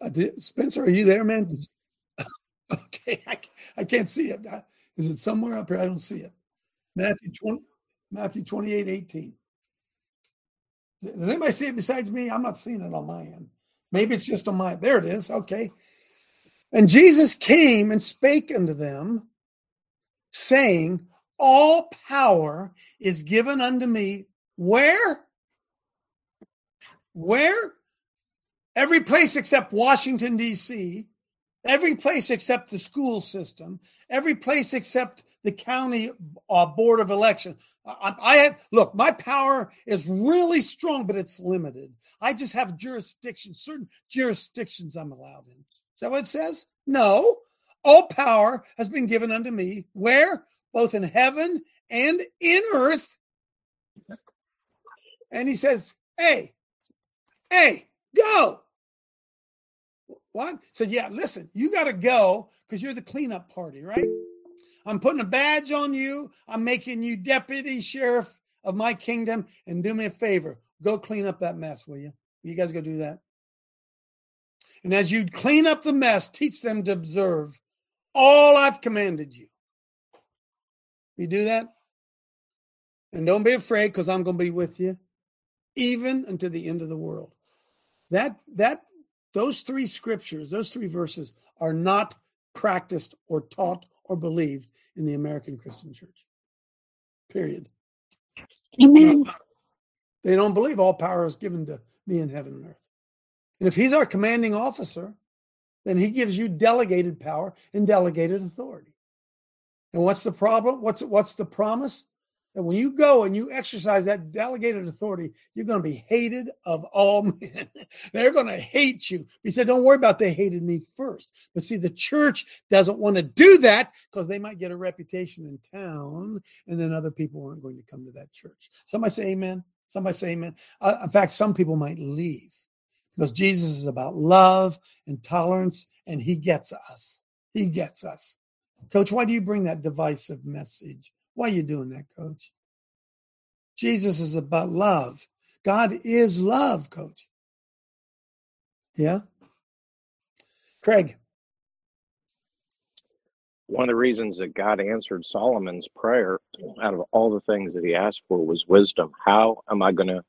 Speaker 3: Uh, Spencer, are you there, man? okay, I, I can't see it. Is it somewhere up here? I don't see it. Matthew 20, Matthew 28 18. Does anybody see it besides me? I'm not seeing it on my end. Maybe it's just on my there it is. Okay. And Jesus came and spake unto them, saying, All power is given unto me. Where? Where? Every place except Washington, D.C., every place except the school system, every place except the county uh, board of election. I, I have, look, my power is really strong, but it's limited. I just have jurisdiction, certain jurisdictions I'm allowed in. Is that what it says? No. All power has been given unto me. Where? Both in heaven and in earth. And he says, Hey, hey, go. What? So, yeah, listen, you got to go because you're the cleanup party, right? I'm putting a badge on you. I'm making you deputy sheriff of my kingdom. And do me a favor go clean up that mess, will you? You guys go do that. And as you clean up the mess, teach them to observe all I've commanded you. You do that? And don't be afraid because I'm going to be with you even until the end of the world. That that those three scriptures, those three verses are not practiced or taught or believed in the American Christian church. Period.
Speaker 6: Amen.
Speaker 3: They don't believe all power is given to me in heaven and earth. And if he's our commanding officer, then he gives you delegated power and delegated authority. And what's the problem? What's what's the promise? And when you go and you exercise that delegated authority, you're going to be hated of all men. They're going to hate you. He said, Don't worry about they hated me first. But see, the church doesn't want to do that because they might get a reputation in town and then other people aren't going to come to that church. Somebody say amen. Somebody say amen. Uh, in fact, some people might leave because Jesus is about love and tolerance and he gets us. He gets us. Coach, why do you bring that divisive message? Why are you doing that, coach? Jesus is about love. God is love, coach. Yeah? Craig.
Speaker 12: One of the reasons that God answered Solomon's prayer out of all the things that he asked for was wisdom. How am I going to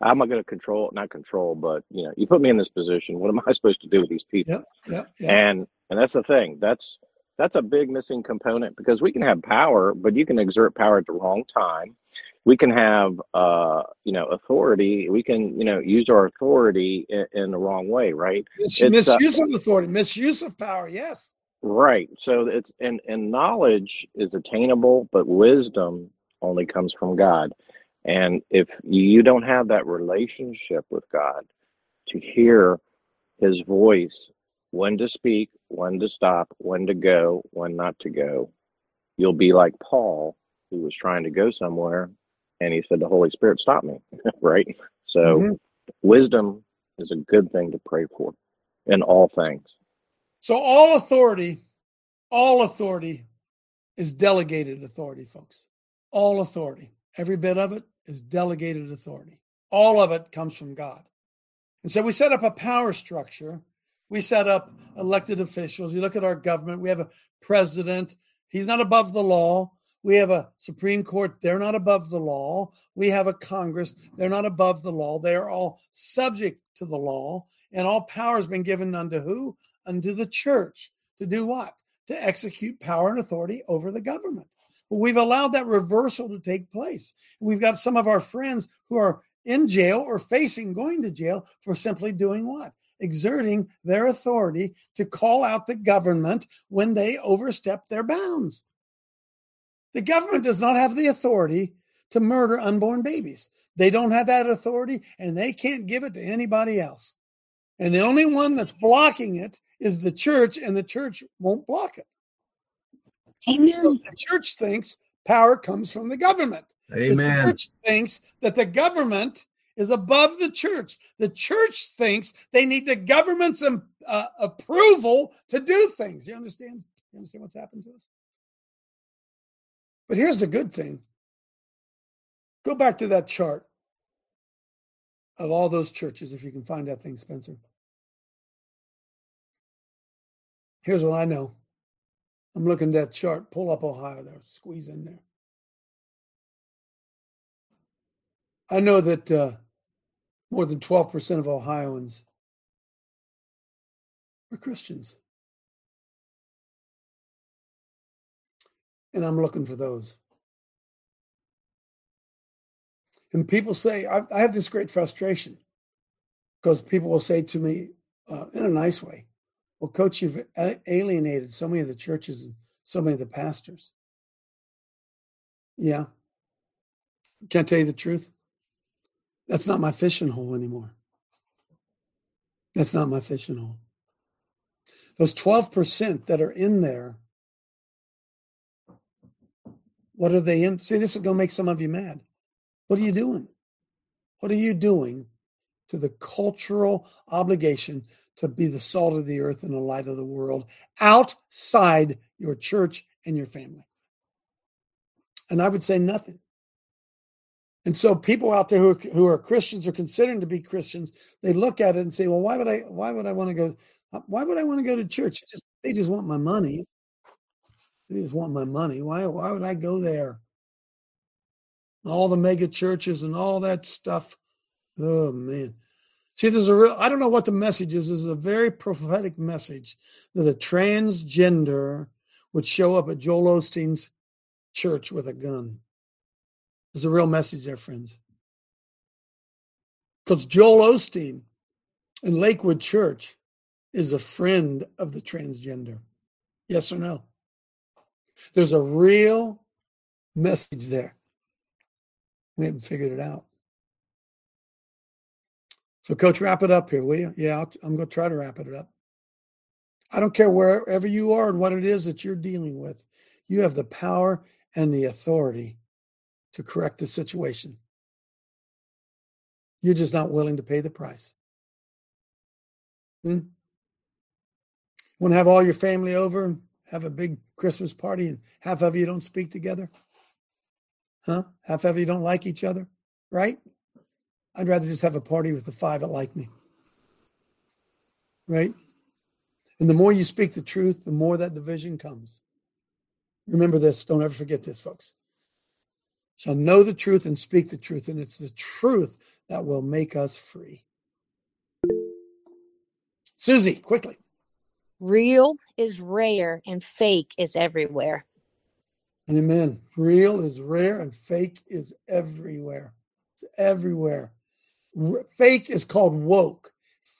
Speaker 12: how am I going to control not control, but you know, you put me in this position. What am I supposed to do with these people?
Speaker 3: Yeah, yeah, yeah.
Speaker 12: And and that's the thing. That's that's a big missing component because we can have power, but you can exert power at the wrong time. We can have, uh, you know, authority. We can, you know, use our authority in, in the wrong way, right?
Speaker 3: Mis- misuse uh, of authority, misuse of power. Yes.
Speaker 12: Right. So it's and and knowledge is attainable, but wisdom only comes from God. And if you don't have that relationship with God to hear His voice when to speak, when to stop, when to go, when not to go. You'll be like Paul, who was trying to go somewhere, and he said, The Holy Spirit stopped me, right? So, mm-hmm. wisdom is a good thing to pray for in all things.
Speaker 3: So, all authority, all authority is delegated authority, folks. All authority, every bit of it is delegated authority. All of it comes from God. And so we set up a power structure we set up elected officials. You look at our government, we have a president. He's not above the law. We have a Supreme Court, they're not above the law. We have a Congress, they're not above the law. They are all subject to the law, and all power has been given unto who? Unto the church. To do what? To execute power and authority over the government. But we've allowed that reversal to take place. We've got some of our friends who are in jail or facing going to jail for simply doing what? Exerting their authority to call out the government when they overstep their bounds. The government does not have the authority to murder unborn babies. They don't have that authority and they can't give it to anybody else. And the only one that's blocking it is the church, and the church won't block it.
Speaker 6: Amen.
Speaker 3: So the church thinks power comes from the government.
Speaker 9: Amen.
Speaker 3: The church thinks that the government is above the church. The church thinks they need the government's um, uh, approval to do things. You understand? You understand what's happened to us? But here's the good thing. Go back to that chart of all those churches, if you can find that thing, Spencer. Here's what I know. I'm looking at that chart. Pull up Ohio there, squeeze in there. I know that uh, more than 12% of Ohioans are Christians. And I'm looking for those. And people say, I, I have this great frustration because people will say to me uh, in a nice way, well, coach, you've alienated so many of the churches and so many of the pastors. Yeah. Can't tell you the truth. That's not my fishing hole anymore. That's not my fishing hole. Those 12% that are in there, what are they in? See, this is going to make some of you mad. What are you doing? What are you doing to the cultural obligation to be the salt of the earth and the light of the world outside your church and your family? And I would say nothing. And so people out there who are, who are Christians or considering to be Christians, they look at it and say, "Well, why would I? Why would I want to go? Uh, why would I want to go to church? Just they just want my money. They just want my money. Why? Why would I go there? All the mega churches and all that stuff. Oh man, see, there's a real. I don't know what the message is. There's a very prophetic message that a transgender would show up at Joel Osteen's church with a gun. There's a real message there, friends. Because Joel Osteen in Lakewood Church is a friend of the transgender. Yes or no? There's a real message there. We haven't figured it out. So, coach, wrap it up here, will you? Yeah, i am going to try to wrap it up. I don't care wherever you are and what it is that you're dealing with, you have the power and the authority to correct the situation. You're just not willing to pay the price. Hmm? Want to have all your family over and have a big Christmas party and half of you don't speak together? Huh? Half of you don't like each other, right? I'd rather just have a party with the five that like me. Right? And the more you speak the truth, the more that division comes. Remember this. Don't ever forget this, folks shall know the truth and speak the truth, and it's the truth that will make us free. Susie, quickly.
Speaker 6: Real is rare and fake is everywhere.
Speaker 3: Amen. Real is rare and fake is everywhere. It's everywhere. Fake is called woke.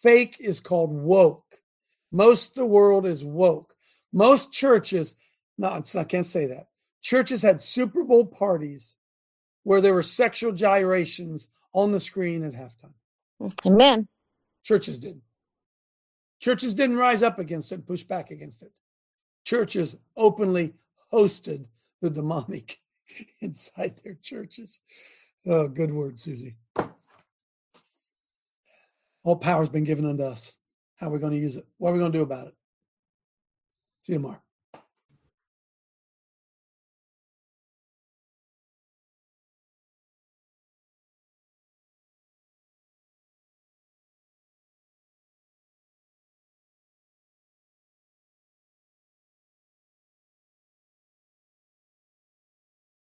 Speaker 3: Fake is called woke. Most of the world is woke. Most churches, no, I can't say that. Churches had Super Bowl parties where there were sexual gyrations on the screen at halftime.
Speaker 6: Amen.
Speaker 3: Churches did. Churches didn't rise up against it, push back against it. Churches openly hosted the demonic inside their churches. Oh, good word, Susie. All power's been given unto us. How are we going to use it? What are we going to do about it? See you tomorrow.